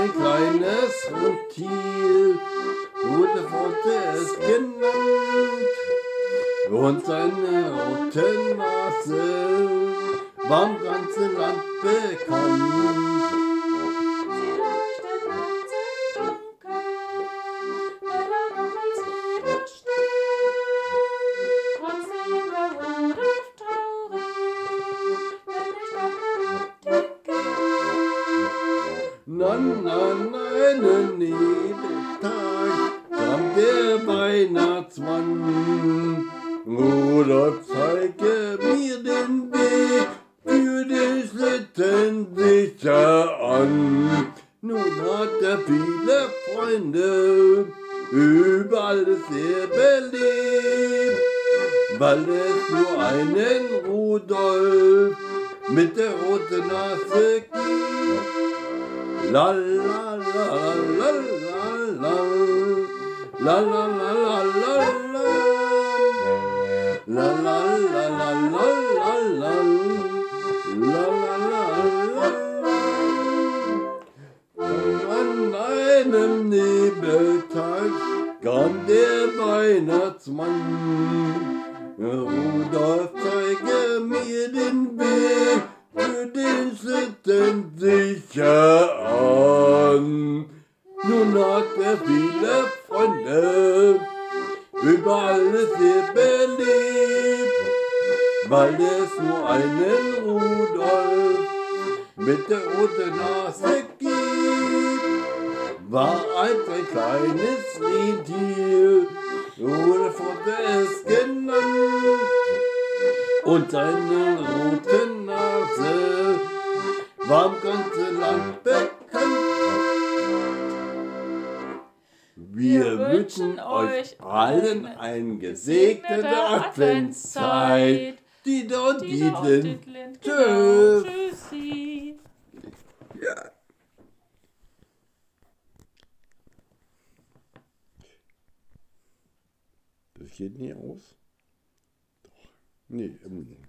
ein kleines Reptil. Gute Pfote ist genannt. Und seine rote Nase war im ganzen Land bekannt. Na, na, einen Nebeltag kam der Weihnachtsmann. Rudolf, zeige mir den Weg für den Schlitten sicher an. Nun hat er viele Freunde, überall ist er beliebt, weil es nur einen Rudolf mit der roten Nase gibt. La la la la la la la la la la la la La Nebeltag kam der Weihnachtsmann. Schlitten sicher an. Nun hat er viele Freunde, überall ist er beliebt, weil es nur einen Rudolf mit der roten Nase gibt. War einst ein kleines Rentier, Rudolf wurde es genannt, und seine rote Nase im ganzen Land bekannt. Wir wünschen euch allen eine gesegnete Adventszeit. Die dort Die da Dietlen. Dietlen. Tschüss. Genau. Tschüssi. Ja. Das geht nie aus? Doch. Nee, ähm,